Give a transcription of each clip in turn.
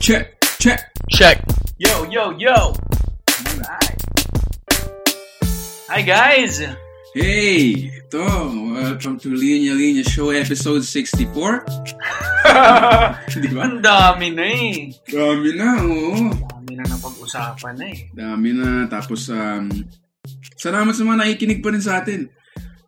Check, check. Check. Yo, yo, yo! Alright. Hi guys! Hey, ito. Welcome to Linya Linya Show episode 64. Di ba? Ang dami na eh. Dami na, oo. Dami na napag-usapan na eh. Dami na. Tapos, um, salamat sa mga nakikinig pa rin sa atin.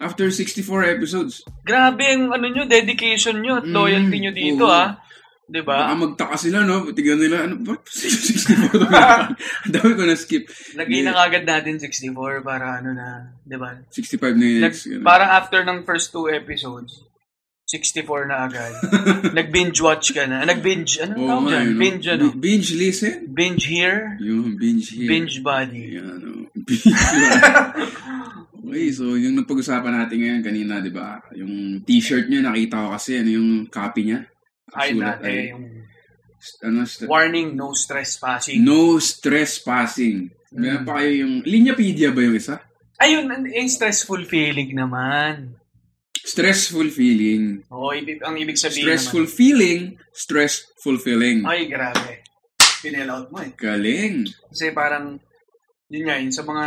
After 64 episodes. Grabe ang ano nyo, dedication nyo at loyalty nyo dito oo. ah. 'Di ba? Baka magtaka sila, no? Tignan nila, ano, ba't 64? Ang dami ko na-skip. Lagay na kagad natin 64 para ano na, 'di ba? 65 na Nag, next. ganun. parang after ng first two episodes, 64 na agad. Nag-binge watch ka na. Nag-binge, ano Oo tawag dyan? yun, no? Binge ano? Binge listen? Binge here, Yung binge here. binge body. Yan, no? Binge Okay, so yung napag-usapan natin ngayon kanina, di ba? Yung t-shirt niya, nakita ko kasi, ano yung copy niya? Ay, ay, yung ano, st- warning, no stress passing. no stress passing. Meron Mm. pa kayo yung, Linyapedia ba yung isa? Ayun, yung stressful feeling naman. Stressful feeling. Oo, ibig, ang ibig sabihin Stressful feeling, stress fulfilling. naman. Ay, grabe. Pinel out mo eh. Galing. Kasi parang, yun nga, yun, sa mga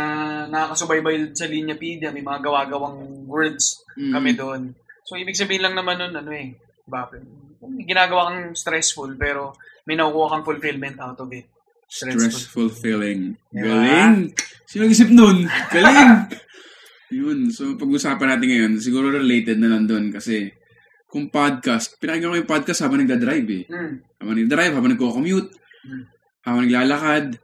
nakakasubaybay sa Linyapedia, may mga gawa-gawang words Mm. kami doon. So, ibig sabihin lang naman nun, ano eh, bakit? Ginagawa kang stressful, pero may nakukuha kang fulfillment out of it. Stress fulfilling. Diba? Galing. Sino nag-isip nun? Galing. Yun. So, pag-usapan natin ngayon, siguro related na lang doon kasi kung podcast, pinakinggan ko yung podcast habang nagda-drive eh. Mm. Habang nagda-drive, habang nagko-commute, Hmm. habang naglalakad,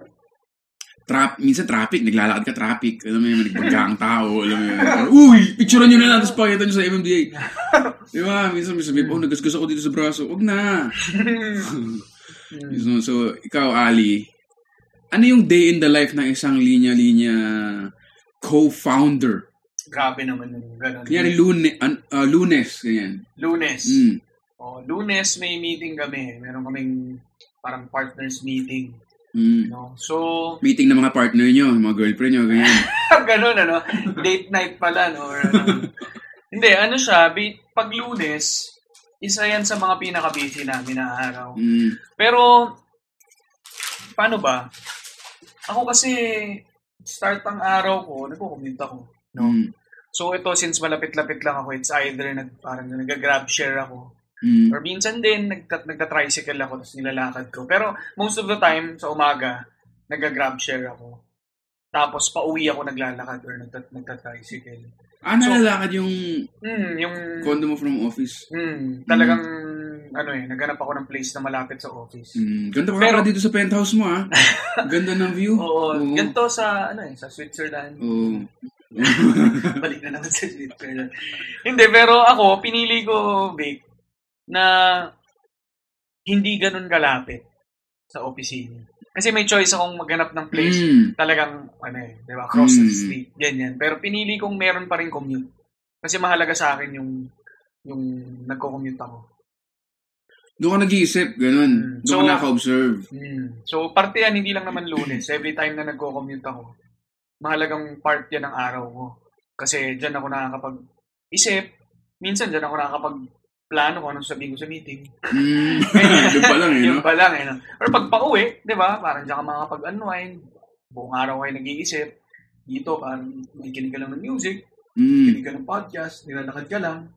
trap, minsan traffic, naglalakad ka traffic, alam mo yun, may nagbangga ang tao, alam mo yun. Uy, picturean nyo na lang, tapos pakita nyo sa MMDA. Di ba? Minsan may sabihin, oh, nagasgas ako dito sa braso. Huwag na. so, so, ikaw, Ali, ano yung day in the life ng isang linya-linya co-founder? Grabe naman yung ganun. Kanyari, lune, ah, lunes, ganyan. Lunes. Mm. Oh, lunes may meeting kami. Meron kaming parang partners meeting. Mm. No? So, Meeting ng mga partner nyo, mga girlfriend nyo, ganyan. ganun ano. Date night pala. No? Or, ano. Hindi, ano siya, pag lunes, isa yan sa mga pinaka-busy namin na araw. Mm. Pero, paano ba? Ako kasi, start ang araw ko, nagko-commute ako. No? Mm. So, ito, since malapit-lapit lang ako, it's either nag, parang nag-grab share ako. Mm. Or minsan din, nagta- nagta-tricycle ako, tapos nilalakad ko. Pero, most of the time, sa umaga, nag-grab share ako. Tapos, pauwi ako naglalakad or nagta- nagta-tricycle. Ah, nalalakad yung Hmm, yung... condo mo from office. Hmm, talagang, ano eh, naghanap ako ng place na malapit sa office. Mm. Ganda pa Pero- Pero, dito sa penthouse mo, ah. Ganda ng view. Oo, ganito sa, ano eh, sa Switzerland. Oo. Balik na naman sa Switzerland. Hindi, pero ako, pinili ko, Vic, na hindi ganun kalapit sa opisina. Kasi may choice akong maghanap ng place. Mm. Talagang, ano eh, di ba, cross the Mm. street, ganyan. Pero pinili kong meron pa rin commute. Kasi mahalaga sa akin yung yung nagko-commute ako. Doon ka nag-iisip, ganun. Mm. Doon So- ka naka-observe. Hmm. So, parte yan, hindi lang naman lunes. Every time na nagko-commute ako, mahalagang part yan ng araw ko. Kasi dyan ako nakakapag-isip. Minsan dyan ako nakakapag-plano kung anong sabihin ko sa meeting. Mm. Doon pa lang, eh, no? Yung pa lang, eh. No? Or pag pauwi, di ba? Parang dyan ka makakapag-unwind. Buong araw kayo nag-iisip. Dito, parang makikinig ka lang ng music. Mm. Kinig ka ng podcast. Nilalakad ka lang.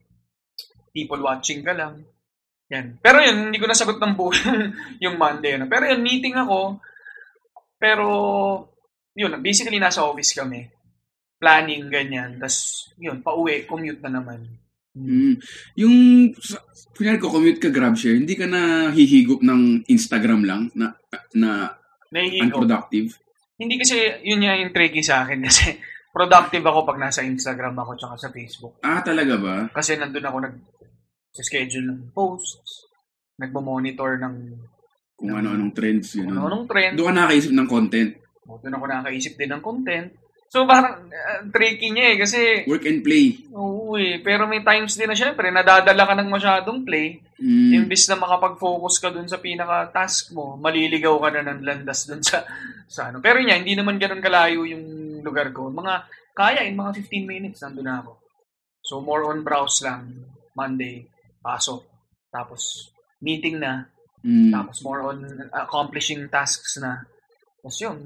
People watching ka lang. Yan. Pero yun, hindi ko nasagot ng buo yung Monday. Ano. Pero yun, meeting ako. Pero, yun, basically nasa office kami. Planning, ganyan. Tapos, yun, pauwi, commute na naman. Mm. Yung, sa- kunyari ko, commute ka grab share, hindi ka na hihigop ng Instagram lang na na Nahihigo. unproductive. Hindi kasi, yun yung tricky sa akin. Kasi, productive ako pag nasa Instagram ako tsaka sa Facebook. Ah, talaga ba? Kasi nandun ako nag schedule ng posts, nagmo-monitor ng Kung ano-anong trends, yun. kung ano-anong trend. Doon ka nakakaisip ng content. Doon ako nakakaisip din ng content. So, parang uh, tricky niya eh. Kasi, Work and play. oo eh. Pero may times din na syempre, nadadala ka ng masyadong play. Mm. Imbis na makapag-focus ka dun sa pinaka-task mo, maliligaw ka na ng landas dun sa, sa ano. Pero niya, hindi naman ganun kalayo yung lugar ko. Mga, kaya in mga 15 minutes, nandun na ako. So, more on browse lang. Monday, pasok. Tapos, meeting na. Mm. Tapos more on accomplishing tasks na. Tapos yun,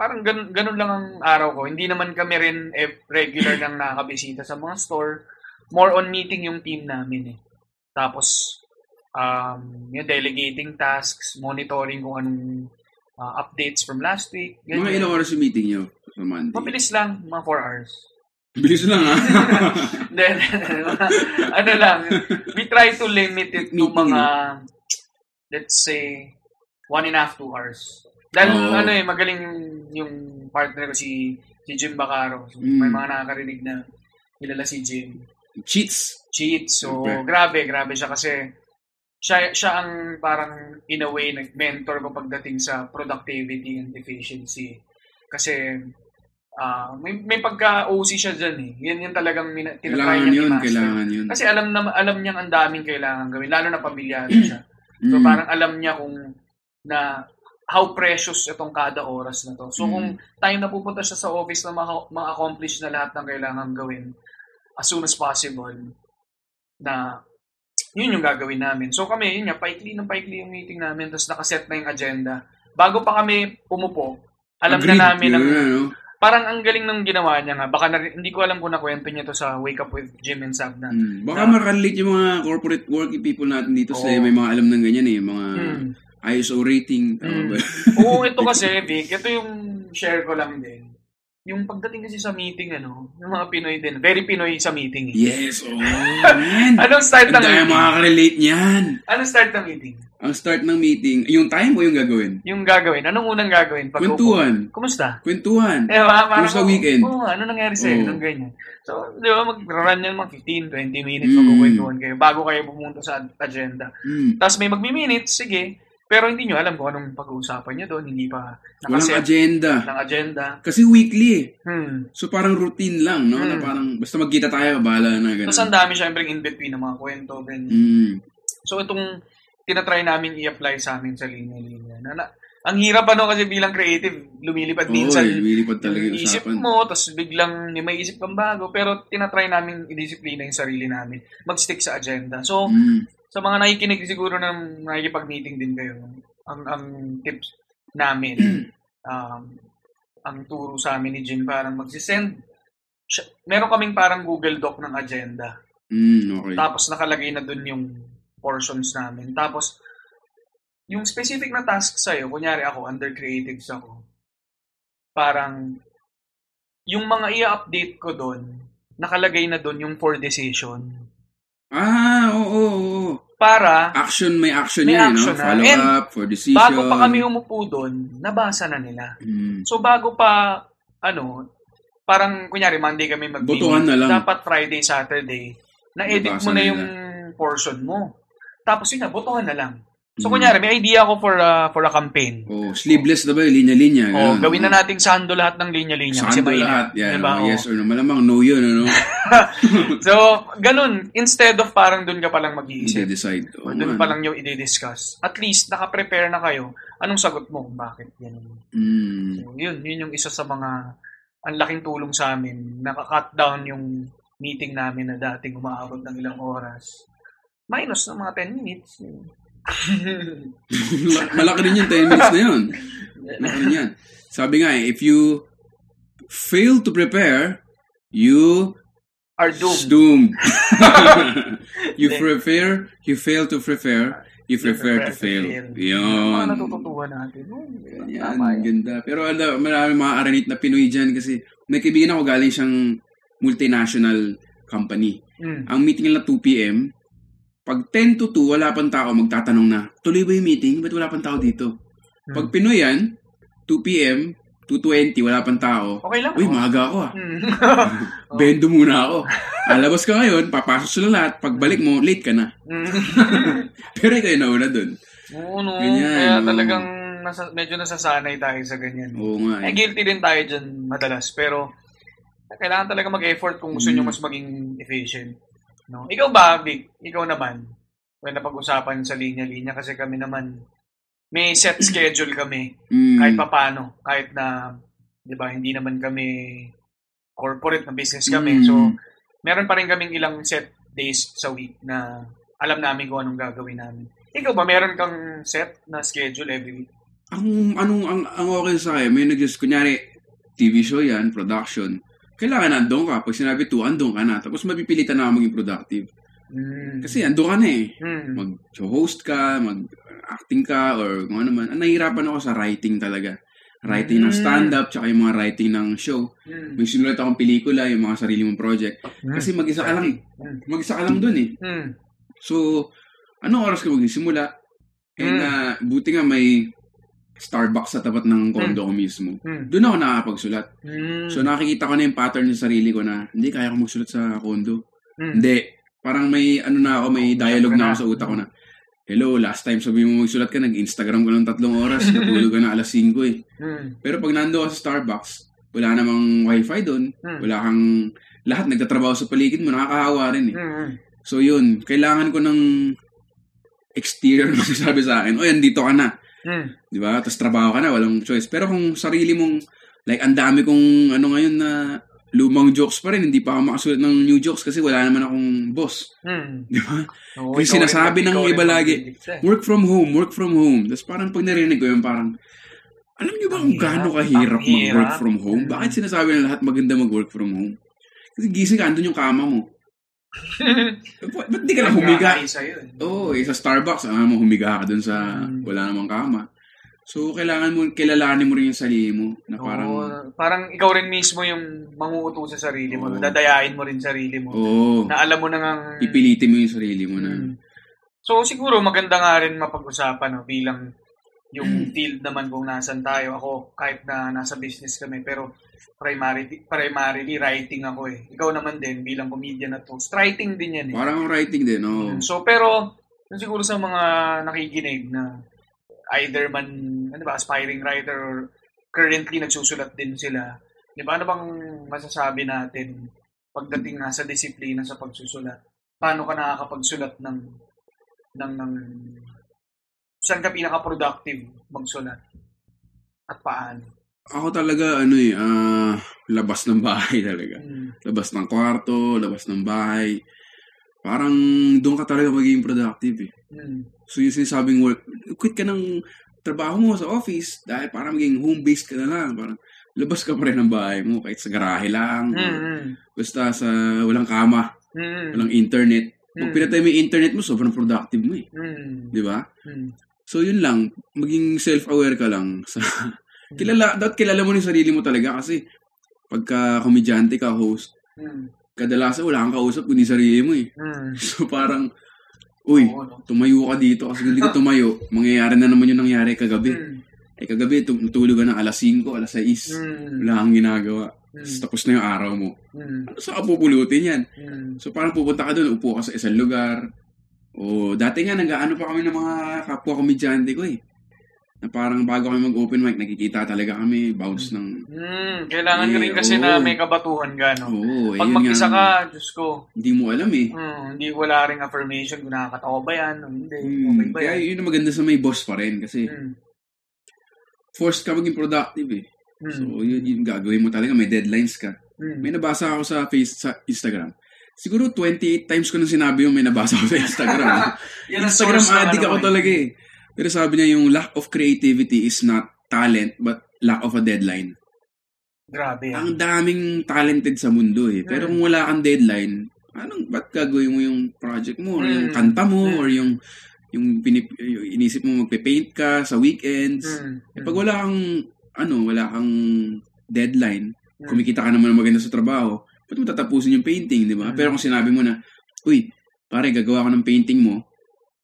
parang ganun, ganun lang ang araw ko. Hindi naman kami rin eh, regular lang nakakabisita sa mga store. More on meeting yung team namin eh. Tapos, um, yung delegating tasks, monitoring kung anong uh, updates from last week. Mga ganyan. ilang oras yung meeting nyo sa Monday? Mabilis lang, mga 4 hours. Bilis lang ha. Then, ano lang, we try to limit it to mga, let's say, one and a half, two hours. Dahil Oo. ano eh, magaling yung, yung partner ko si si Jim Bacaro. So, Mm. May mga nakakarinig na kilala si Jim. Cheats. Cheat. So, Okay. grabe, grabe siya kasi siya, siya ang parang in a way nag-mentor ko pagdating sa productivity and efficiency. Kasi ah may, may pagka-OC siya dyan eh. Yan yung talagang mina, tinatry niya yun, kailangan yun. Kasi alam na alam niyang ang daming kailangan gawin, lalo na pamilyado siya. So Mm. parang alam niya kung na how precious itong kada oras na to. So Mm. kung time na pupunta siya sa office na ma-accomplish na lahat ng kailangan gawin as soon as possible na yun yung gagawin namin. So kami, yun nga, paikli ng paikli yung meeting namin, tapos nakaset na yung agenda. Bago pa kami pumupo, alam Agreed. na namin ang, parang ang galing ng ginawa niya nga. Baka na, hindi ko alam kung nakwento niya to sa Wake Up with Jim and Sab na. Mm. Baka Na- makarelate yung mga corporate working people natin dito sa Oo. may mga alam ng ganyan eh. Mga Hmm. ISO rating. Mm. Oo, ito kasi, Vic, ito yung share ko lang din. Yung pagdating kasi sa meeting, ano, yung mga Pinoy din, very Pinoy sa meeting. Eh. yes, oh, man. Anong start Ang ng meeting? makaka-relate niyan. Anong start ng meeting? Ang start ng meeting, yung time o yung gagawin? Yung gagawin. Anong unang gagawin? Pag Kwentuhan. Kumusta? Kwentuhan. Eh, ba, parang, Kumusta weekend? Oo, ano nangyari sa'yo? Oo. Nung ganyan. So, di ba, mag-run yan mga 15, 20 minutes, Mm. magkukwentuhan kayo bago kayo pumunta sa agenda. Mm. Tapos may magmi-minutes, sige. Pero hindi nyo alam kung anong pag-uusapan nyo doon. Hindi pa Walang nakaset agenda. ng agenda. Kasi weekly eh. Hmm. So parang routine lang, no? Na Mm. parang basta magkita tayo, bahala na ganun. Tapos ang dami syempre in between ng mga kwento. Ganyan. Mm. So itong tinatry namin i-apply sa amin sa linya-linya. Na, na, ang hirap ano kasi bilang creative, lumilipad Oo, minsan eh, lumilipad talaga yung isip usapan. mo, tapos biglang may isip kang bago. Pero tinatry namin i-disiplina yung sarili namin. Mag-stick sa agenda. So, Mm. sa mga nakikinig siguro ng nakikipag-meeting din kayo, ang, ang tips namin, um, ang turo sa amin ni Jim, parang magsisend. Meron kaming parang Google Doc ng agenda. Mm, okay. Tapos nakalagay na dun yung portions namin. Tapos, yung specific na task sa'yo, kunyari ako, under creatives ako, parang, yung mga i-update ko dun, nakalagay na dun yung for decision. Ah, oo, oo, oo. Para, Action, may action May yan, action no? Follow And up, for decision. bago pa kami umupo dun, nabasa na nila. Mm. So, bago pa, ano, parang, kunyari, Monday kami mag na lang. Dapat Friday, Saturday, na-edit Nabasa mo na nila. yung portion mo. Tapos yun na, botohan na lang. So, Mm. kunyari, may idea ako for a, for a campaign. Oh, sleeveless na ba yung linya-linya? O, Ganun. gawin na nating sando lahat ng linya-linya. kasi Sando mainit. lahat. Yan, Diba? oh, yes or no. Malamang no yun, ano? So, ganun. Instead of parang dun ka palang mag-iisip. decide. Oh, dun man. pa lang yung i-discuss. At least, naka-prepare na kayo. Anong sagot mo? Bakit? Yan. Mm. So, yun. Yun yung isa sa mga ang laking tulong sa amin. Naka-cut down yung meeting namin na dating umaabot ng ilang oras. Minus ng mga 10 minutes. Malaki rin yung 10 minutes na yun. Malaki rin yan. Sabi nga eh, if you fail to prepare, you Are doomed. doomed. you prepare, you fail to prepare, you prepare to fail. Mga Yun. natututuhan natin. Oh, Yan, yan. ganda. Pero ano, marami mga aranit na Pinoy dyan kasi may kaibigan ako galing siyang multinational company. Mm. Ang meeting nila 2 p.m. Pag 10 to 2, wala pang tao, magtatanong na, tuloy ba yung meeting? Ba't wala pang tao dito? Pag Pinoy yan, 2 p.m., 2.20, wala pang tao. Okay lang. Uy, oh. maaga ako ah. Mm. Bendo muna ako. Alabas ka ngayon, papasok sila lahat. Pagbalik mo, late ka na. Mm. Pero ikaw yung nauna dun. Oo, no. Ganyan, Kaya no. talagang nasa, medyo nasasanay tayo sa ganyan. Oo nga Eh, eh. guilty din tayo dyan madalas. Pero, kailangan talaga mag-effort kung gusto nyo Mm. mas maging efficient. No? Ikaw ba, Vic? Ikaw naman, when napag-usapan sa linya-linya, kasi kami naman, may set schedule kami, Mm. kahit papano. Kahit na, di ba, hindi naman kami corporate na business kami. Mm. So, meron pa rin kaming ilang set days sa week na alam namin kung anong gagawin namin. Ikaw ba, meron kang set na schedule every week? Ang, anong, ang, ang okay sa akin, may nag kunyari, TV show yan, production. Kailangan andun ka. Pag sinabi 2, andun ka na. Tapos mapipilitan na ako maging productive. Mm. Kasi andun ka na eh. Mm. Mag-host ka, mag-acting ka, or kung ano man. Ang nahihirapan ako sa writing talaga. Writing ng Mm. stand-up, tsaka yung mga writing ng show. Mm. May sinulat akong pelikula, yung mga sarili mong project. Mm. Kasi mag-isa ka lang. Mm. Mag-isa ka lang dun eh. Mm. So, anong oras ka magsisimula? And Mm. uh, buti nga may Starbucks sa tapat ng condo ko mismo. Mm. Doon ako nakakapagsulat. Mm. So, nakikita ko na yung pattern sa sarili ko na hindi kaya ko magsulat sa condo. Mm. Hindi. Parang may, ano na ako, may dialogue na ako sa utak ko na, Hello, last time sabi mo magsulat ka, nag-Instagram ko ng tatlong oras, natulog ka na alas 5 eh. Mm. Pero pag nando ka sa Starbucks, wala namang wifi doon, Mm. wala kang, lahat nagtatrabaho sa paligid mo, nakakahawa rin eh. Mm. So yun, kailangan ko ng exterior na sabi sa akin, o yan, dito ka na. Mm. Di ba? Tapos trabaho ka na, walang choice. Pero kung sarili mong, like, ang dami kong, ano ngayon na, lumang jokes pa rin, hindi pa ako makasulat ng new jokes kasi wala naman akong boss. Mm. Di ba? Oo, Kasi sinasabi ng iba lagi, eh. Work from home, work from home. Tapos parang pag narinig ko yun, parang, alam niyo ba kung gaano kahirap mag-work from home? Mm. Bakit sinasabi ng lahat maganda mag-work from home? Kasi gising ka, andun yung kama mo. Ba- ba't di ka lang humiga? Nag-aay sa'yo eh. Oo, eh, sa Starbucks, alam mo, humiga ka dun sa Mm. wala namang kama. So, kailangan mo, kilalanin mo rin yung sarili mo na parang, Oo, parang ikaw rin mismo yung manguuto sa sarili mo. Oo. Dadayain mo rin sarili mo. oo, Na alam mo na ngang... ipilitin mo yung sarili mo na, Mm. So, siguro maganda nga rin mapag-usapan no, bilang. Yung field naman kung nasan tayo. Ako, kahit na nasa business kami, pero primarily, primarily writing ako eh. Ikaw naman din, bilang comedian at host. Writing din yan eh. parang writing din, oo. Mm. So, pero, yun siguro sa mga nakikinig na either man, ano ba, aspiring writer or currently nagsusulat din sila, di ba, ano bang masasabi natin pagdating nga sa disiplina sa pagsusulat? Paano ka nakakapagsulat ng, ng, ng, saan ka pinaka-productive magsulat? At paano? Ako talaga, ano eh, ah, labas ng bahay talaga. Mm. Labas ng kwarto, labas ng bahay. Parang doon ka talaga magiging productive eh. Mm. So yung sinasabing work, quit ka ng trabaho mo sa office dahil parang maging home-based ka na lang. Parang labas ka pa rin ng bahay mo kahit sa garahe lang. or Mm. Basta sa walang kama, Mm. walang internet. Pag Mm. pinatay mo yung internet mo, sobrang productive mo eh. Mm. Di ba? Mm. So yun lang, maging self-aware ka lang sa kilala dapat kilala mo ni sarili mo talaga kasi pagka komedyante ka, host, Mm. kadalasan wala kang kausap kundi sarili mo eh. Mm. So parang uy, tumayo ka dito kasi hindi ka tumayo, mangyayari na naman yung nangyari kagabi. Mm. Eh kagabi tum- tulog ka na alas 5, alas 6. Mm. Wala kang ginagawa. Mm. Tapos na yung araw mo. Mm. Ano sa kapupulutin yan? Mm. So parang pupunta ka doon, upo ka sa isang lugar. O dati nga, nag-ano pa kami ng mga kapwa komedyante ko eh. Na parang bago kami mag-open mic, nakikita talaga kami, bounce ng... Mm, kailangan ka Eh, rin kasi oo. na may kabatuhan ka, no? Oo, eh, Pag mag-isa ka, Diyos ko, Hindi mo alam eh. mm, hindi wala rin affirmation kung nakakatawa ba yan, o hindi, Hmm, okay ba kaya yan. yun ang maganda sa may boss pa rin kasi Mm, forced ka maging productive eh. mm, So, yun, yun gagawin mo talaga. May deadlines ka. mm. May nabasa ako sa face sa Instagram. Siguro 28 times ko nang sinabi yung may nabasa ko sa Instagram. Yan Instagram addict ano ako eh. talaga eh. Pero sabi niya yung lack of creativity is not talent but lack of a deadline. Grabe yan. Ang daming talented sa mundo eh. Pero Mm. kung wala kang deadline, anong ba't gagawin mo yung project mo or yung Mm. kanta mo Mm. or yung yung, pinip, yung inisip mo magpe-paint ka sa weekends. Mm, Eh, pag wala kang ano, wala kang deadline, mm, kumikita ka naman ng maganda sa trabaho, ba't mo tatapusin yung painting, di ba? Mm. Pero kung sinabi mo na, uy, pare, gagawa ko ng painting mo,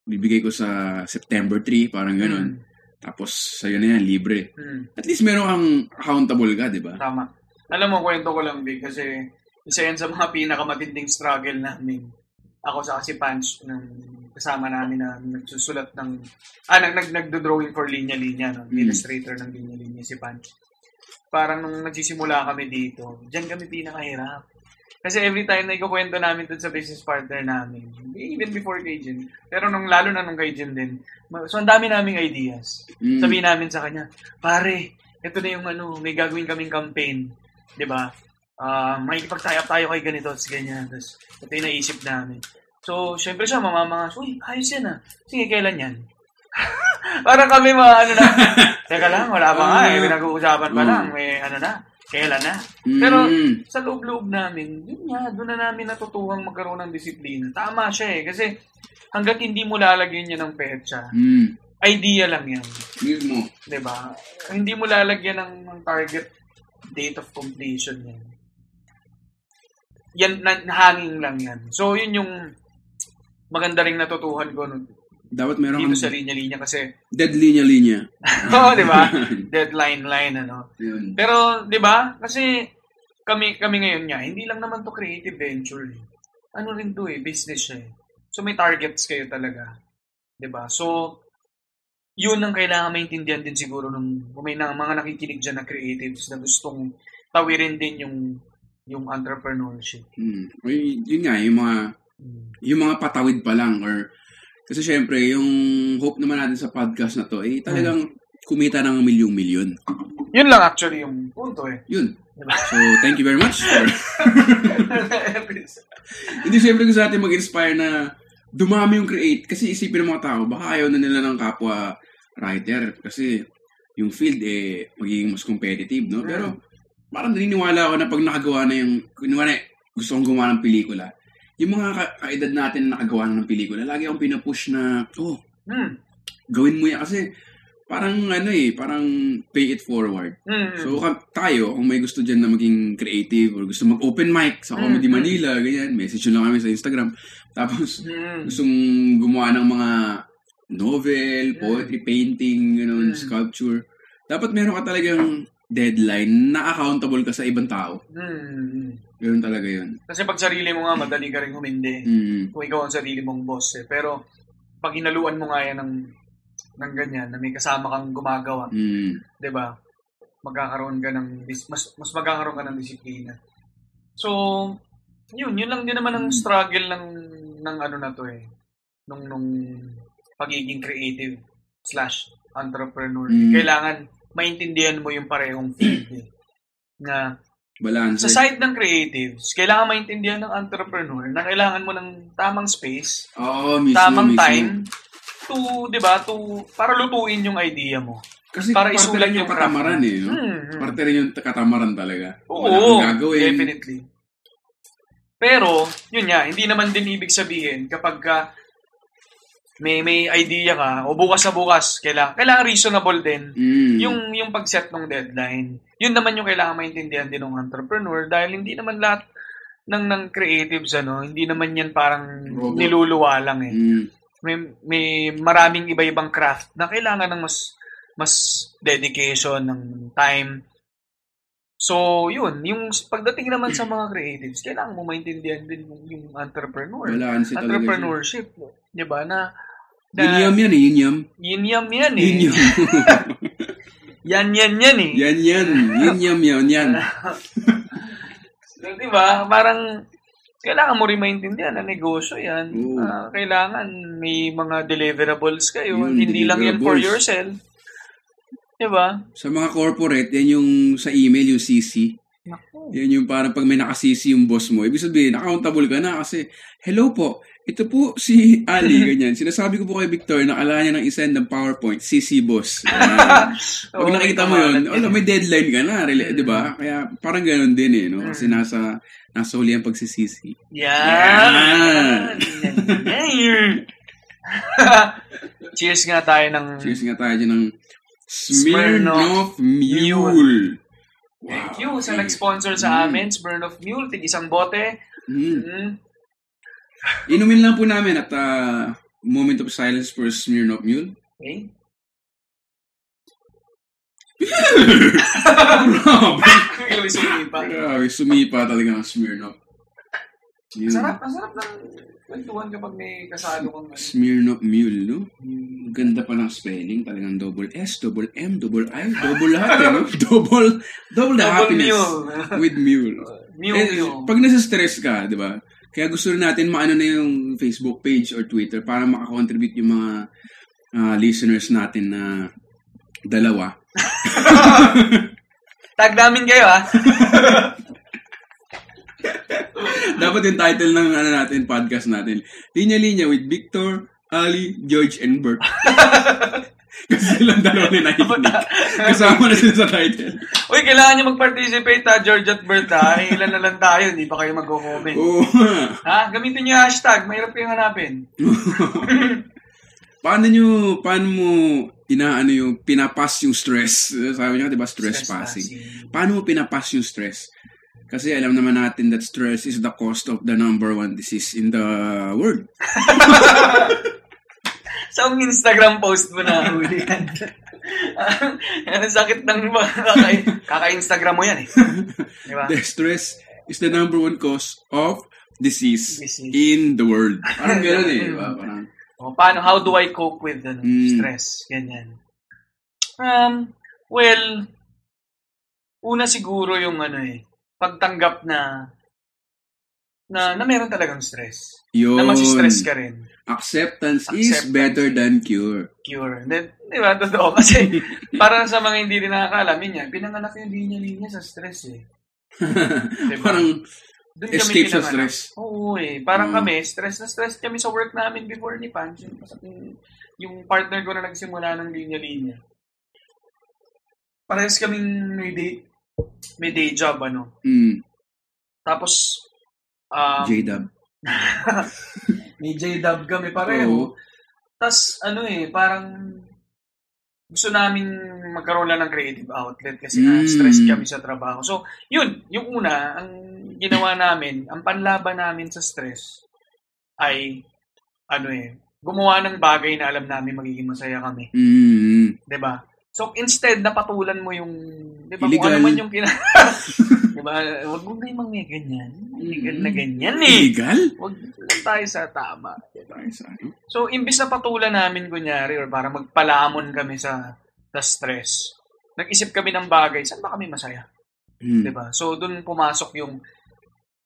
bibigay ko sa September 3, parang ganun. Tapos, sa'yo na yan, libre. mm, At least meron kang accountable ka, di ba? tama. Alam mo, kwento ko lang, Big, kasi isa yan sa mga pinakamatinding struggle namin. Ako sa kasi Punch, ng kasama namin na nagsusulat ng, ah, nag, nag, nagdo-drawing for linya-linya, no? Mm. illustrator ng linya-linya si Punch. Parang nung nagsisimula kami dito, diyan kami pinakahirap. Kasi every time na ikukwento namin dun sa business partner namin, even before kay Jim, pero nung lalo na nung kay Jim din, so ang dami naming ideas. Mm. Sabihin namin sa kanya, pare, ito na yung ano, may gagawin kaming campaign. 'Di ba? Ah, may ipagtayap tayo kay ganito, tapos ganyan. Tapos ito yung naisip namin. So, syempre siya, mamamangas, uy, ayos yan ah. Sige, kailan yan? Parang kami mga ano na, teka lang, wala pa nga eh, pinag-uusapan pa Mm. lang, may ano na, kailan na. Pero Mm. sa loob-loob namin, yun nga, doon na namin natutuhang magkaroon ng disiplina. Tama siya eh, kasi hanggat hindi mo lalagyan niya ng petsa, Mm. idea lang yan. Mismo. ba? Hindi mo lalagyan ng, ng target date of completion yan. Yan, na, hanging lang yan. So, yun yung maganda ring natutuhan ko no, Dapat meron dito kang sa linya-linya kasi, dead linya-linya. oo, di ba? Deadline line, ano. Yun. Pero, di ba? Kasi, kami kami ngayon nga, hindi lang naman to creative venture. eh. Ano rin to eh, business eh. So, may targets kayo talaga. Di ba? So, yun ang kailangan maintindihan din siguro nung kung may na, mga nakikinig dyan na creatives na gustong tawirin din yung yung entrepreneurship. Mm. Uy, yun nga, yung mga yung mga patawid pa lang or kasi syempre yung hope naman natin sa podcast na to eh talagang kumita ng milyong-milyon. Yun lang actually yung punto eh. Yun. Diba? So, thank you very much for Hindi syempre gusto natin mag-inspire na dumami yung create. Kasi isipin ng mga tao, baka ayaw na nila ng kapwa writer. Kasi yung field eh, magiging mas competitive, no? Pero parang naniniwala ako na pag nakagawa na yung, kunwari, gusto kong gumawa ng pelikula, yung mga ka- kaedad natin na nakagawa na ng pelikula, lagi akong pinupush na, oh, hmm. gawin mo yan. Kasi parang ano eh, parang pay it forward. Hmm. So, ka- tayo, kung may gusto dyan na maging creative or gusto mag-open mic sa Comedy Mm, mm. Manila, ganyan, message nyo lang kami sa Instagram. Tapos, Hmm. gustong gumawa ng mga novel, poetry, painting, Mm. ganun, sculpture. Dapat meron ka talagang deadline na accountable ka sa ibang tao. Hmm. Ganun talaga yun. Kasi pag sarili mo nga, madali ka rin humindi. Mm. Kung ikaw ang sarili mong boss eh. Pero, pag hinaluan mo nga yan ng, ng ganyan, na may kasama kang gumagawa, Mm. 'di ba? Magkakaroon ka ng mas mas magkakaroon ka ng disiplina. So, yun, yun lang din naman ang Mm. struggle ng ng ano na to eh. Nung nung pagiging creative slash entrepreneur. Mm. Kailangan maintindihan mo yung parehong field eh. Na Balance. sa side ng creatives, kailangan maintindihan ng entrepreneur na kailangan mo ng tamang space, Oo, mismo, tamang mismo. time to, 'di ba, to para lutuin yung idea mo. Kasi para parte isulat rin yung katamaran eh. No? Hmm, hmm. Parte rin yung katamaran talaga. Oo, gagawin. definitely. Pero, yun nga, hindi naman din ibig sabihin kapag ka may may idea ka o bukas sa bukas kailangan kailangan reasonable din Mm. yung yung pag-set ng deadline. Yun naman yung kailangan maintindihan din ng entrepreneur dahil hindi naman lahat ng ng creatives ano, hindi naman yan parang Robot. niluluwa lang eh. Mm. May may maraming iba-ibang craft na kailangan ng mas mas dedication ng time. So, yun, yung pagdating naman sa mga creatives, kailangan mo maintindihan din yung, yung entrepreneur. Balance. Entrepreneurship, 'di ba? Na, na Yinyam yan eh, yinyam. Yinyam yan eh. Yinyam. Yan yan yan eh. yan yan. Yinyam yan, yan. So, di ba? Parang, kailangan mo rin maintindihan na negosyo yan. Oo. Ah, kailangan may mga deliverables kayo. Yun, Hindi lang yan for deliverables. yourself. Di ba? Sa mga corporate, yan yung sa email, yung CC. Naku. Yan yung parang pag may nakasisi yung boss mo. Ibig sabihin, accountable ka na kasi, hello po, ito po si Ali, ganyan. Sinasabi ko po kay Victor na kailangan niya ng isend ng PowerPoint, CC boss. Pag nakita mo yun, yan. may deadline ka na, really, di ba? Kaya parang ganun din eh, no? Kasi Mm. nasa, nasa huli ang pagsisisi. Yan. Yan. Cheers nga tayo ng... Cheers nga tayo ng Smirnoff Mule. Thank you sa nag-sponsor sa Mm. amin, Smirnoff Mule, tig isang bote. Mm. Mm. Inumin lang po namin at ah, moment of silence for Smirnoff Mule. Okay. Grabe. Sumipa. Grabe, sumipa talaga ng Smirnoff. Yun. Masarap, masarap ng kwentuhan kapag may kasalo kang ano. Smirnoff Mule, no? Ganda pa ng spelling. Talagang double S, double M, double I, double lahat, eh, no? Double, double the happiness mule. with Mule. Mule, Eh, mule. pag nasa-stress ka, di ba? Kaya gusto rin natin maano na yung Facebook page or Twitter para makakontribute yung mga ah, listeners natin na dalawa. Tag namin kayo, ah. Dapat yung title ng ano natin, podcast natin. Linya-linya with Victor, Ali, George, and Bert. Kasi silang dalawa ni nakikinig. Kasama na sila sa title. Uy, kailangan nyo mag-participate ha, George at Bert ha. Ilan na lang tayo, hindi pa kayo mag-comment. Oo. Ha? Gamitin yung hashtag, mahirap kayong hanapin. paano nyo, paano mo inaano yung pinapas yung stress? Sabi niya, di ba, stress, Stress passing. passing. Paano mo pinapas yung stress? Kasi alam naman natin that stress is the cost of the number one disease in the world. Sa ang Instagram post mo na huli yan. Ang sakit ng mga kaka- kaka-Instagram mo yan eh. Di ba? The stress is the number one cause of disease, Disease. in the world. Parang gano'n eh. di ba? Parang, O, paano, how do I cope with ano, Mm. stress? Ganyan. Um, well, una siguro yung ano eh, pagtanggap na na, na meron talagang stress. yun. Na masistress ka rin. Acceptance, is Acceptance. better than cure. Cure. Then, di ba? Totoo. Kasi, para sa mga hindi rin nakakaalam, yun yan, pinanganak yung linya-linya sa stress eh. Diba? Parang Doon escape sa stress. Oo eh. Parang Mm. kami, stress na stress kami sa work namin before ni Pancho. Yung, yung partner ko na nagsimula ng linya-linya. Parehas kaming may day, may day job, ano. Mm, Tapos, um, J-Dub. may J-Dub kami pareho. Oo. Tapos, ano eh, parang gusto namin magkaroon lang ng creative outlet kasi Mm. stress kami sa trabaho. So, yun, yung una, ang ginawa namin, ang panlaban namin sa stress ay, ano eh, gumawa ng bagay na alam namin magiging masaya kami. Mm, 'di ba? So, instead, napatulan mo yung, 'di ba, kung ano man yung kina... 'di ba? Huwag mo na yung mga ganyan. Illegal na ganyan eh. illegal? Huwag lang tayo sa tama. 'di ba? Ano? So, imbis na patulan namin, kunyari, or para magpalamon kami sa, sa stress, nag-isip kami ng bagay, saan ba kami masaya? Mm. 'Di ba? So, doon pumasok yung,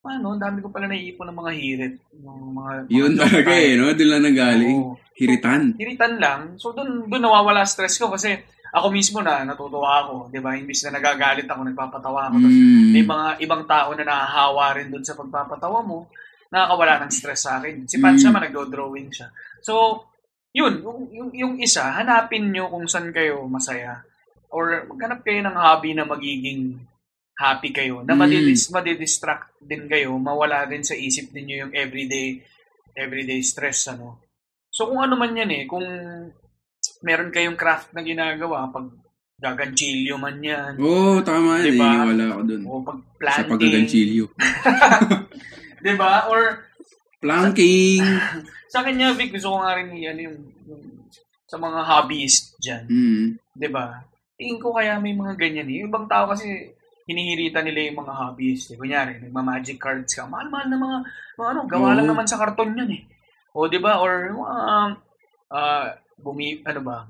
ano, ang dami ko pala naiipon ng mga hirit. Yung mga, mga Yun talaga eh, no? Doon lang nanggaling. Oo. Hiritan. Hiritan lang. So, doon, doon nawawala stress ko kasi ako mismo na natutuwa ako, 'di ba? Imbis na nagagalit ako, nagpapatawa ako. Tapos Mm. may mga ibang tao na nahahawa rin doon sa pagpapatawa mo, nakakawala ng stress sa akin. Si Pat Mm. naman, nagdo-drawing siya. So, yun, yung, yung, yung isa, hanapin nyo kung saan kayo masaya. Or maghanap kayo ng hobby na magiging happy kayo. Na Mm. madidis, madidistract din kayo, mawala din sa isip ninyo yung everyday everyday stress. ano So, kung ano man yan eh, kung meron kayong craft na ginagawa, pag gaganchilyo man yan, Oo, oh, tama yan. Diba? Eh. Wala ako doon. o pag Sa planting, paggaganchilyo. di ba? Or Planking. sa kanya, Vic, gusto ko nga rin yan yung, yung sa mga hobbyist dyan. Mm. Di ba? Tingin ko kaya may mga ganyan eh. Yung ibang tao kasi hinihirita nila yung mga hobbyist. Eh. Kunyari, nagma-magic cards ka. Mahal-mahal na mga, mga ano, gawa lang Oo. naman sa karton yun eh. O, di ba? Or, mga, ah, bumi, ano ba?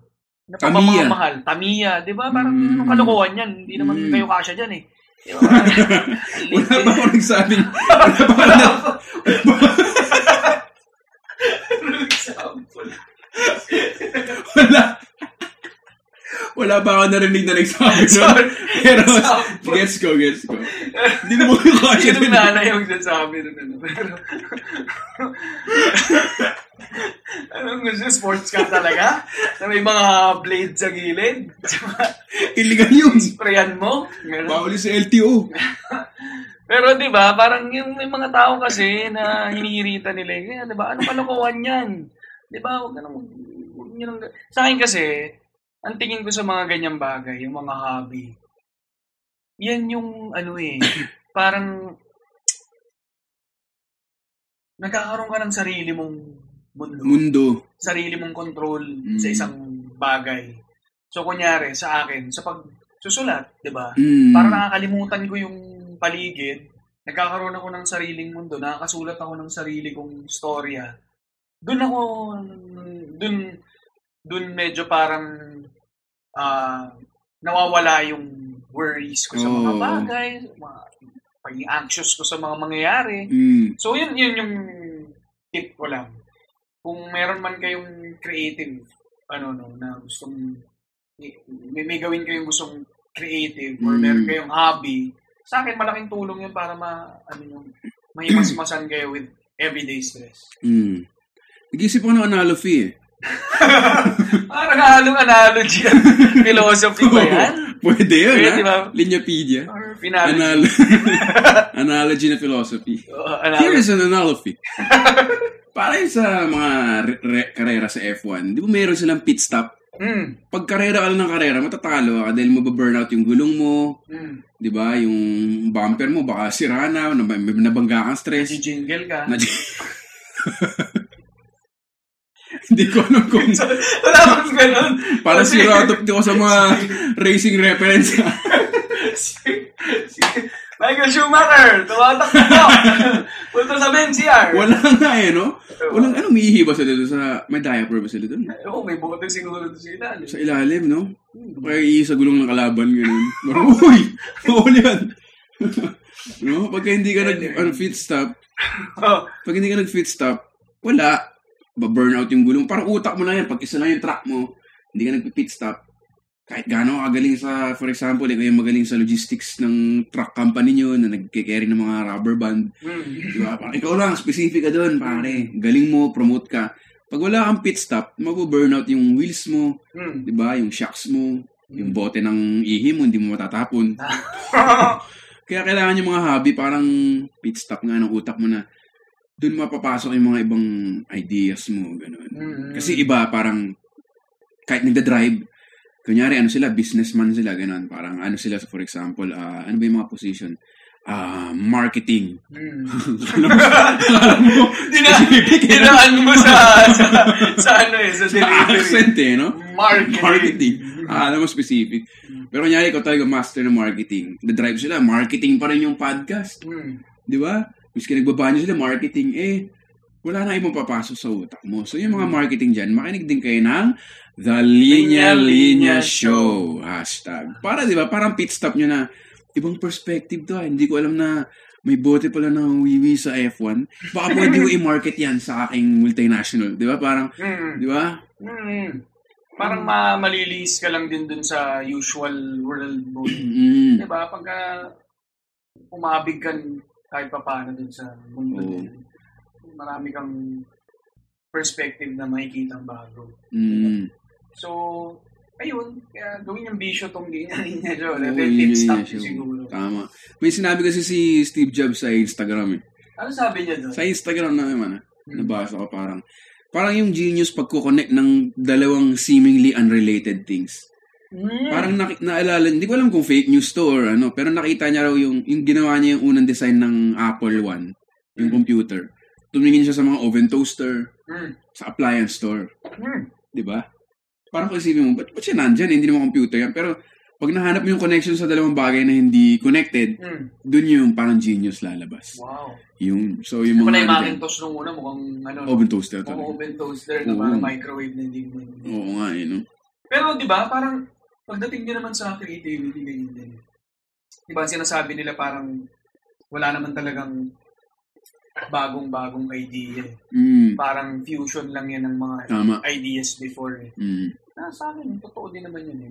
Pa ba Tamiya. mga mahal? Tamiya, di ba? Parang Mm. anong kalokohan yan. Hindi naman Mm. kayo kasya dyan eh. Di ba? Wala pa ako nagsabing, wala pa ako na, wala, wala pa ako narinig na nagsabi nun. Pero, gets ko, gets ko. Hindi na mo yung kasya Sino din. nanay yung nagsasabi nun? Ano? Pero, anong gusto? Sports car talaga? Na may mga blade sa gilid? Illegal yun. Sprayan mo? Ganun. Bawal sa LTO. Pero 'di ba, parang yung may mga tao kasi na hinihirita nila, eh, 'di ba? Ano kalokohan 'yan? 'Di ba? Huwag ka nang huwag niyo nang Sa akin kasi, ang tingin ko sa mga ganyang bagay, yung mga hobby. Yan yung ano eh, parang nagkakaroon ka ng sarili mong mundo, Mundo. sarili mong control Mm. sa isang bagay. So kunyari sa akin, sa pag susulat, 'di ba? Mm. Parang nakakalimutan ko yung paligid. Nagkakaroon ako ng sariling mundo. Nakakasulat ako ng sarili kong storya. Doon ako, doon, doon medyo parang ah, nawawala yung worries ko sa mga bagay, mga, pagiging anxious ko sa mga mangyayari. Mm. So, yun, yun yung tip ko lang. Kung meron man kayong creative, ano, no, na gustong, may, may gawin kayong gustong creative or Mm. meron kayong hobby, sa akin malaking tulong yun para ma, ano yung, mahimasmasan kayo with everyday stress. Mm. Nag-isip ako ng analogy eh. Parang halong analogy yan. Philosophy ba yan? Pwede yun, Pwede ha? ba? Linyapedia. Or finale? Anal- analogy na philosophy. Uh, Here analogy. is an analogy. Para sa mga re- re- karera sa F1, di ba mayroon silang pit stop? Mm. Pag karera ka lang ng karera, matatalo ka dahil mababurnout yung gulong mo, Mm. di ba? Yung bumper mo, baka sira na, nab- nabangga kang stress. Jingle ka. Na- Hindi ko alam kung Wala bang ganun? para zero out of ko sa mga racing reference. si, si Michael Schumacher, tumatakbo ko. Punta sa BNCR. Wala nga eh, no? Walang ano, umiihi ba sila doon sa... May diaper ba sila doon? Oo, may bukote siguro doon sa ilalim. Sa ilalim, no? Kaya iihi sa gulong ng kalaban, gano'n. Parang, uy! Bawal yan! no? Pagka hindi ka nag ano, fit stop, Oh, pag hindi ka nag fit stop, wala. Ba-burnout yung gulong. Parang utak mo na yan. Pag isa lang yung track mo, hindi ka nag-pit stop. Kahit gaano ka galing sa, for example, ikaw yung magaling sa logistics ng truck company nyo na nagkikerry ng mga rubber band. mm. Di ba? Parang ikaw lang, specific ka doon, pare. Galing mo, promote ka. Pag wala kang pit stop, mag-burnout yung wheels mo, Mm. di ba? Yung shocks mo, yung bote ng ihi mo, hindi mo matatapon. Kaya kailangan yung mga hobby, parang pit stop nga ng utak mo na doon mapapasok yung mga ibang ideas mo, gano'n. Mm. Kasi iba, parang kahit nagda-drive, kunyari, ano sila, businessman sila, gano'n. Parang ano sila, for example, ah, ano ba yung mga position? Ah, marketing. Mm. Alam mo, Dina, dinaan mo sa, sa, sa ano eh, sa sa accent eh, no? Marketing. Marketing. Ah, alam mo specific. Pero kunyari, ikaw talaga master ng marketing. Na-drive sila, marketing pa rin yung podcast. Mm. Di ba? Miski nagbabanyo sila, marketing, eh, wala na ibang papasok sa utak mo. So, yung mga marketing dyan, makinig din kayo ng The Linya Linya Show. Hashtag. Para, di ba? Parang pit stop nyo na, ibang perspective to. ah. Hindi ko alam na may bote pala ng wiwi sa F1. Baka pwede ko i-market yan sa aking multinational. Di ba? Parang, Mm. di ba? Mm. Parang ma malilis ka lang din dun sa usual world mo. Mm. Diba? Pagka umabig ka kahit pa paano dun sa mundo na yun, marami kang perspective na makikita bago. Mm. So, ayun, kaya gawin yung bisyo tong ganyan niya, Joe. Let it yun stop siguro. Tama. May sinabi kasi si Steve Jobs sa Instagram eh. Ano sabi niya doon? Sa Instagram na naman ah. Hmm. Nabasa ko parang, parang yung genius pagko-connect ng dalawang seemingly unrelated things. Mm. Parang naki- naalala, hindi ko alam kung fake news to or ano, pero nakita niya raw yung, yung ginawa niya yung unang design ng Apple One, yung computer. Tumingin siya sa mga oven toaster, Mm. sa appliance store. Mm. Di ba? Parang isipin mo, ba't, ba't siya nandyan? Hindi naman computer yan. Pero pag nahanap mo yung connection sa dalawang bagay na hindi connected, Mm. dun yung parang genius lalabas. Wow. Yung, so yung Yung pala mga... yung ano Macintosh nung una, mukhang ano, no? oven toaster mukhang talaga. oven toaster na Oo. parang microwave na hindi mo. Oo nga, eh, no? Pero di ba, parang pagdating din naman sa creativity, ganyan din. Di ba, sinasabi nila parang wala naman talagang bagong-bagong idea. eh. Mm, Parang fusion lang yan ng mga tama. ideas before. Eh. Mm, Na, sa akin, totoo din naman yun. Eh.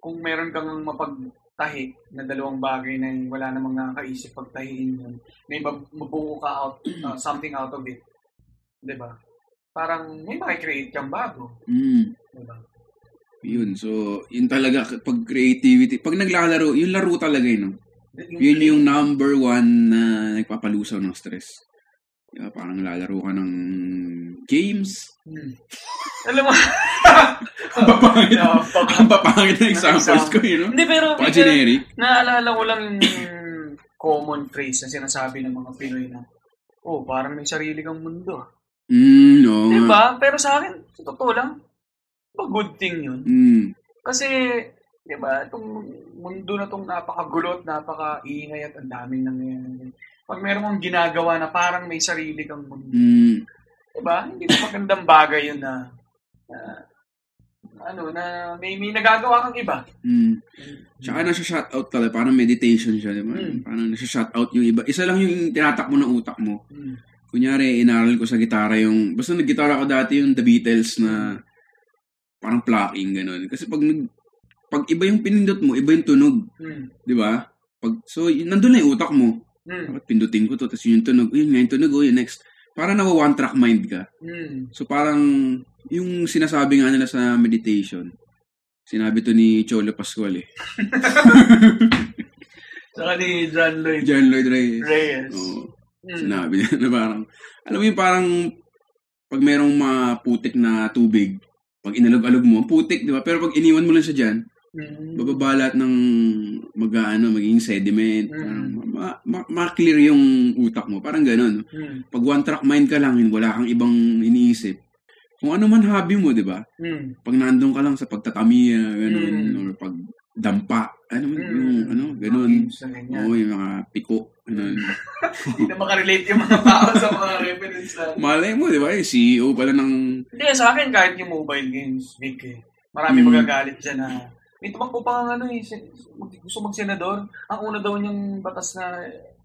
Kung meron kang mapagtahi na dalawang bagay na wala namang nakakaisip pagtahiin yun, may mab- mabuo ka out, uh, something out of it. Ba? Parang may makikreate kang bago. mm. Di ba? Yun, so, yun talaga, pag creativity, pag naglalaro, yung laro talaga yun, no? Yun yung number one na nagpapalusaw ng stress. Diba, parang lalaro ka ng games. Hmm. Alam mo, Ang papangit. Yeah, pag- Ang papangit na examples ko, yun, no? Hindi, pero pero generic. naalala ko lang yung common phrase na sinasabi ng mga Pinoy na, oh, parang may sarili kang mundo. Mm, no. Di nga. ba? Pero sa akin, sa totoo lang, ba good thing yun? Mm, Kasi, di ba, itong mundo na itong napakagulo at napakaingay at ang daming nangyayari. Pag meron kang ginagawa na parang may sarili kang mundo, mm, di ba? Hindi ba magandang bagay yun na, na ano, na may, may nagagawa kang iba. mm. Tsaka nasa shoutout talaga, parang meditation siya, di ba? Mm. Parang nasa shoutout yung iba. Isa lang yung tinatakbo ng utak mo. Hmm. Kunyari, inaral ko sa gitara yung, basta nag-gitara ko dati yung The Beatles na parang plucking, ganun. Kasi pag nag, pag iba yung pinindot mo, iba yung tunog, Hmm. di ba? Pag, so, nandun na yung utak mo. Mm. Dapat pindutin ko to. Tapos yun yung tunog. Yun nga yung tunog. Oh, yun next. Parang nawa one track mind ka. Mm. So parang yung sinasabi nga nila sa meditation. Sinabi to ni Cholo Pascual eh. Saka ni John Lloyd John Lloyd Reyes. Reyes. Oo. Mm. Sinabi niya na parang, alam mo yung parang, pag merong mga putik na tubig, pag inalog-alog mo, putik, di ba? Pero pag iniwan mo lang siya dyan, Mm. bababalat ng mag ano, magiging sediment, Mm. ma- ma- ma-clear yung utak mo. Parang ganun. Mm. Pag one track mind ka lang, wala kang ibang iniisip. Kung ano man hobby mo, di ba? Mm. Pag nandun ka lang sa pagtatamiya, ganun, Mm. or pag dampa, ano, Mm. yung, ano, ganun. Oo, yung mga piko, ganun. Hindi na makarelate yung mga tao sa mga reference na. Malay mo, di ba? Yung CEO pala ng... Hindi, sa akin kahit yung mobile games, Vic eh. Marami Mm. magagalit dyan na may tumakbo pa ang ano eh, gusto mag-senador. Ang una daw niyang batas na,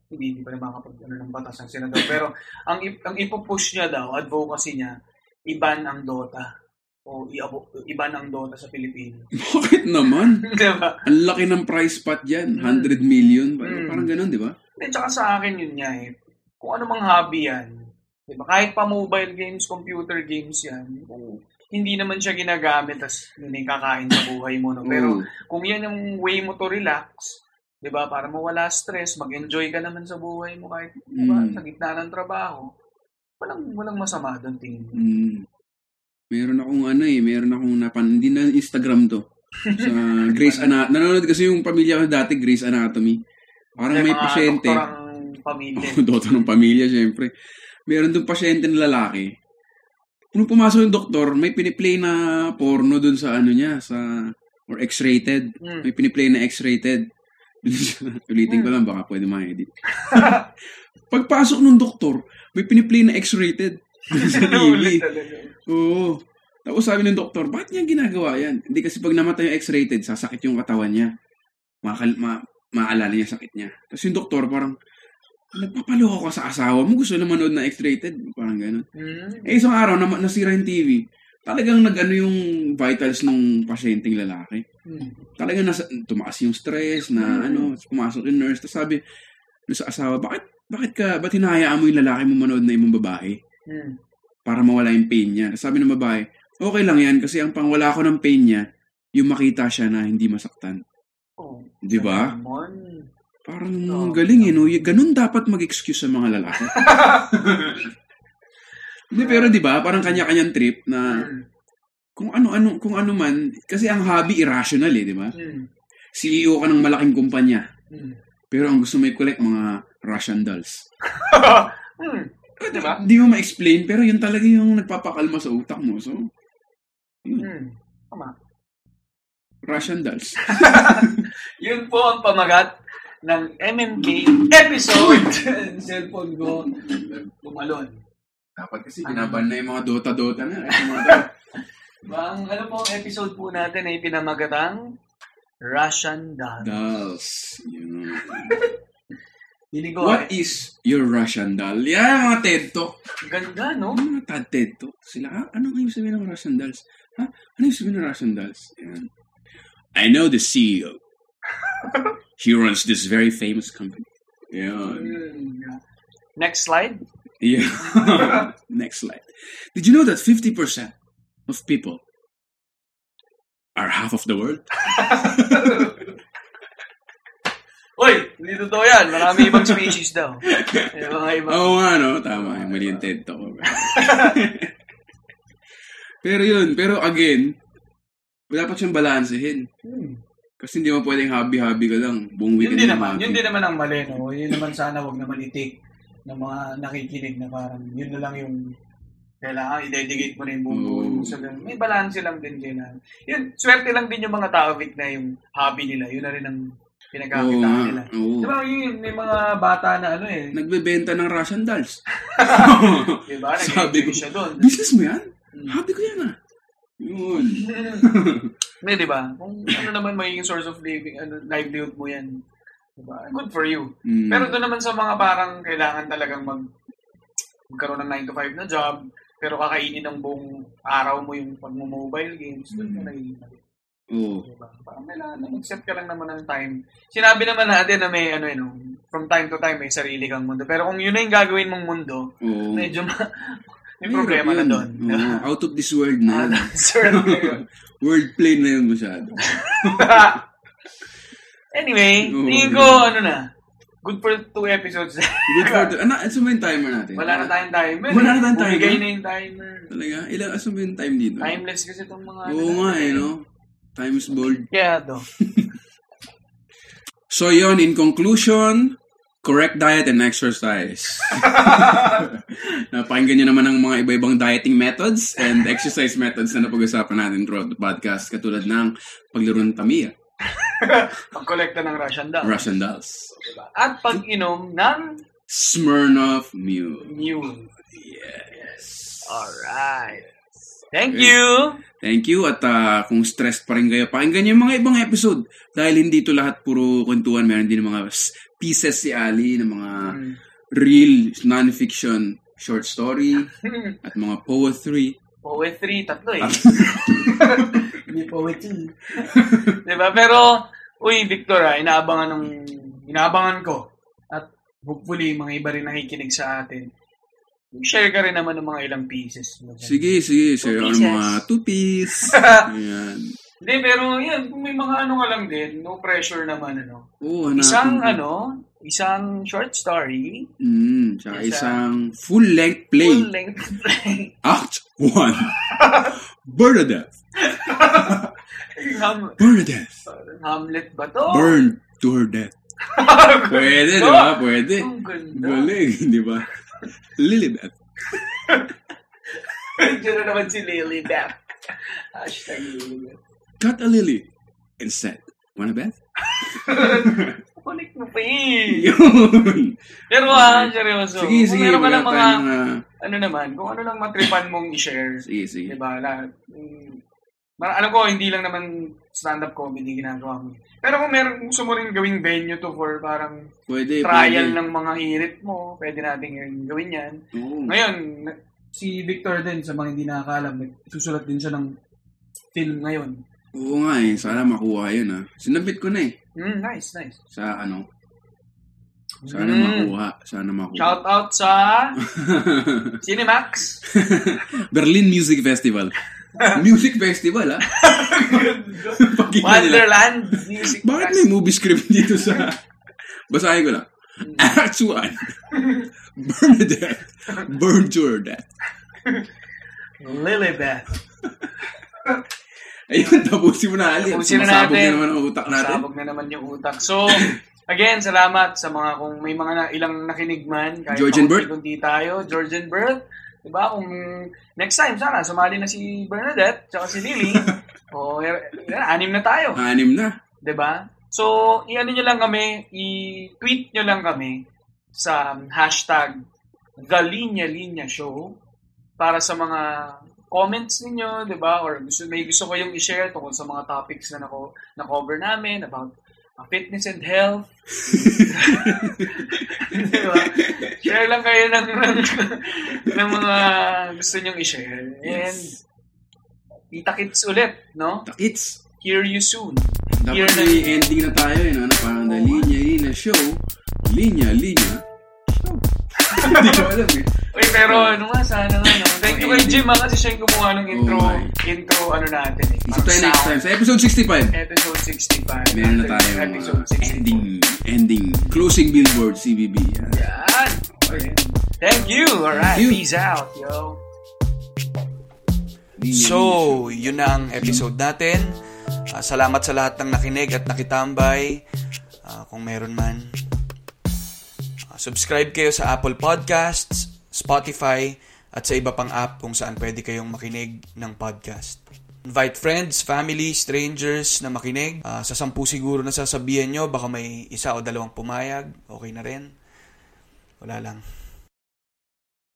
hindi, hindi pa rin makapag ano, ng batas ng senador. Pero ang, ang ipupush niya daw, advocacy niya, iban ang Dota. O iban ang Dota sa Pilipinas. Bakit naman? di ba? Ang laki ng price pot dyan. Mm. 100 million. Parang, Mm. parang ganun, di ba? Hindi, tsaka sa akin yun nga eh. Kung ano mang hobby yan, di ba? kahit pa mobile games, computer games yan, kung hindi naman siya ginagamit as yun yung kakain sa buhay mo. No? Pero Oo. kung yan yung way mo to relax, di ba, para mawala stress, mag-enjoy ka naman sa buhay mo kahit di ba, Mm. sa gitna ng trabaho, walang, walang masama doon tingin ko. Mm. Meron akong ano eh, meron akong napan, hindi na Instagram to. Sa Grey's Anatomy. Nanonood kasi yung pamilya ko dati, Grey's Anatomy. Parang may mga pasyente. doktorang pamilya. Doktor ng pamilya, syempre. Meron doon pasyente na lalaki. Nung pumasok yung doktor, may piniplay na porno doon sa ano niya, sa, or X-rated. Mm. May piniplay na X-rated. Ulitin ko lang, baka pwede ma-edit. Pagpasok ng doktor, may piniplay na X-rated. sa TV. Oo. Tapos sabi ng doktor, bakit niya ginagawa yan? Hindi kasi pag namatay yung X-rated, sasakit yung katawan niya. Makal ma maalala niya sakit niya. Tapos yung doktor parang, nagpapaloko ka sa asawa mo, gusto na manood na X-rated. Parang gano'n. Mm. Eh, isang araw, na, nasira yung TV. Talagang nag-ano yung vitals ng pasyenteng lalaki. Mm. Talagang nasa, tumaas yung stress na Mm. ano, pumasok yung nurse. Tapos sabi, sa asawa, bakit, bakit ka, ba't hinahayaan mo yung lalaki mo manood na ibang babae? Mm. para mawala yung pain niya. Sabi ng babae, okay lang yan kasi ang pangwala ko ng pain niya, yung makita siya na hindi masaktan. Oh, Di ba? Parang Oo. galing eh, no? Ganun dapat mag-excuse sa mga lalaki. Hindi, pero di ba? Parang kanya-kanyang trip na Mm. kung ano-ano, kung ano man, kasi ang hobby irrational eh, di ba? Mm. CEO ka ng malaking kumpanya, Mm. pero ang gusto mo i-collect mga Russian dolls. mm. Di ba? Di mo ma-explain, pero yun talaga yung nagpapakalma sa utak mo. So, Mm. Tama. Russian dolls. Yun po ang pamagat ng MMK episode. Cellphone ko tumalon. Dapat kasi binaban na yung mga Dota-Dota na. Yung mga Ang ano po episode po natin ay pinamagatang Russian doll. dolls. Yun. Hiling ko What ay, is your Russian doll? Yan, mga TED Talk. ganda no? Ano mga tad TED Talk? Sila, ah, ano kayo sabihin ng Russian dolls? Ha? Ano yung sabihin ng Russian dolls? Yan. I know the CEO. He runs this very famous company. Yan. Mm. Next slide. Yeah. Next slide. Did you know that 50% of people are half of the world? Uy, hindi totoo yan. Marami ibang species daw. Mga ibang... Oo nga, no? Tama. Mali yung TED Talk. pero yun, pero again, dapat siyang balansehin. Hmm. Kasi hindi mo pwedeng hobby-hobby ka lang. Buong Yun weekend din na naman. hobby. Yun din naman ang mali, no? Yun naman sana wag naman itik ng mga nakikinig na parang yun na lang yung kailangan i-dedicate mo na yung buong buhay mo sa ganun. May balance lang din kailangan. Yun, swerte lang din yung mga tao, Vic, na yung hobby nila. Yun na rin ang Oo pinagkakitaan nga. nila. Oo. Di ba, yun, may mga bata na ano eh. Nagbebenta ng Russian dolls. Di ba? Sabi ko, siya doon. business mo yan? Mm. Hobby ko yan ah. Yun. Hindi, di ba? Kung ano naman magiging source of living, ano, livelihood mo yan. Di ba? Good for you. Mm. Pero doon naman sa mga parang kailangan talagang mag magkaroon ng 9 to 5 na job, pero kakainin ng buong araw mo yung pag-mobile games, doon ka nagiging mali. Oo. Diba? Parang kailangan na mag-set ka lang naman ng time. Sinabi naman natin na may ano yun, from time to time may sarili kang mundo. Pero kung yun na yung gagawin mong mundo, Oo. medyo ma- may problema na doon. Oo. Out of this world na yun. Ah, yun. Wordplay na yun masyado. anyway, Oo. tingin ko, ano na, good for two episodes. Good for the... Ano, asan ba yung timer natin? Wala na tayong timer. Wala na tayong timer? Bumigay na yung timer. Talaga? Ilang, asan ba yung time dito? Timeless kasi itong mga... Oo ano nga eh, no? Time is bold. Kaya do. So yon in conclusion, correct diet and exercise. Napakinggan nyo naman ang mga iba-ibang dieting methods and exercise methods na napag-usapan natin throughout the podcast katulad ng paglaro ng Tamiya, Pag-collecta ng Russian doll. Russian dolls, Diba? At pag-inom ng Smirnoff Mule. Mule. Yes. Alright. Thank Okay. you. Thank you at ah, kung stressed pa rin kayo, pakinggan yung mga ibang episode dahil hindi ito lahat puro kwentuhan, meron din mga pieces si Ali ng mga Mm. real non-fiction short story at mga poetry. Poetry, tatlo eh. Ah. Hindi poetry. diba? Pero, uy, Victor, ah, inaabangan ng, inaabangan ko. At hopefully, mga iba rin nakikinig sa atin. Share ka rin naman ng mga ilang pieces. Sige, sige, Two. Ano pieces. mga two piece. Ayan. Hindi, pero yan, may mga ano ka lang din, no pressure naman, ano. Oo, hanapin Isang, ano, isang short story, Mm, tsaka Isa- isang full-length play. full-length play. Act 1. Bernadette. Ham- Bernadette. Hamlet ba to? Burned to her death. Pwede, di ba? Pwede. Ang ganda. Galing, di ba? Lilibet. Diyan na naman si Lily Beth. Hashtag Lily Beth. Cut a lily and said, Wanna bet? Kulik mo pa eh. Yun. Pero ah, seryoso. Sige, Kung sige. meron ka lang mga, ah, ano naman, kung ano lang matripan mong i-share. sige, sige. Diba? La, mm, ma- alam ko, hindi lang naman stand-up comedy ginagawa mo. Pero kung meron, gusto mo rin gawing venue to for parang Pwede, trial pwede. ng mga hirit mo, pwede natin gawin yan. Oo. Ngayon, si Victor din, sa mga hindi nakakaalam, susulat din siya ng film ngayon. Oo nga eh. Sana makuha yun ah. Sinabit ko na eh. Mm, nice, nice. Sa ano. Sana Mm. makuha. Sana makuha. Shout out sa Cinemax. Berlin Music Festival. Music Festival ah. Nila. Wonderland Music Bakit may movie script dito sa... Basahin ko lang. Act 1. Bernadette. Burn to her death. Lilibeth. Ayun, tapusin mo na, Ali. Tapusin na natin. na naman ang utak natin. Sabog na naman yung utak. So, again, salamat sa mga kung may mga na, ilang nakinig man. Kahit George and Bert. Kundi tayo. George and Bert. Diba? Kung next time, sana, sumali na si Bernadette, tsaka si Lily. o, er- er- anim na tayo. Anim na. 'di ba? So, i-ano nyo lang kami, i-tweet nyo lang kami sa hashtag The Linya Linya Show para sa mga comments ninyo, 'di ba? Or gusto may gusto ko yung i-share tungkol sa mga topics na nako na cover namin about uh, fitness and health. 'Di ba? Share lang kayo ng, ng, ng mga gusto nyong i-share. And kita-kits ulit, no? It's Hear you soon. Dapat na- may ending na tayo eh, no? na parang the linya, linya show, linya, linya, show. Hindi ko alam eh. Uy, pero ano nga, sana nga, no? Thank you kay Jim, ha, kasi siya yung gumawa ng intro, Oh intro, ano natin, eh. Isa tayo next time. Sa episode 65, Episode 65. meron na tayo Episode uh, ending, ending, closing billboard, CBB. Yan. Yan. Okay. Thank you. Alright. Thank you. Peace out, yo. So, yun na ang episode natin. Ah, salamat sa lahat ng nakinig at nakitambay. Ah, kung meron man. Ah, subscribe kayo sa Apple Podcasts, Spotify, at sa iba pang app kung saan pwede kayong makinig ng podcast. Invite friends, family, strangers na makinig. Ah, sa sampu siguro na sasabihan nyo, baka may isa o dalawang pumayag. Okay na rin. Wala lang.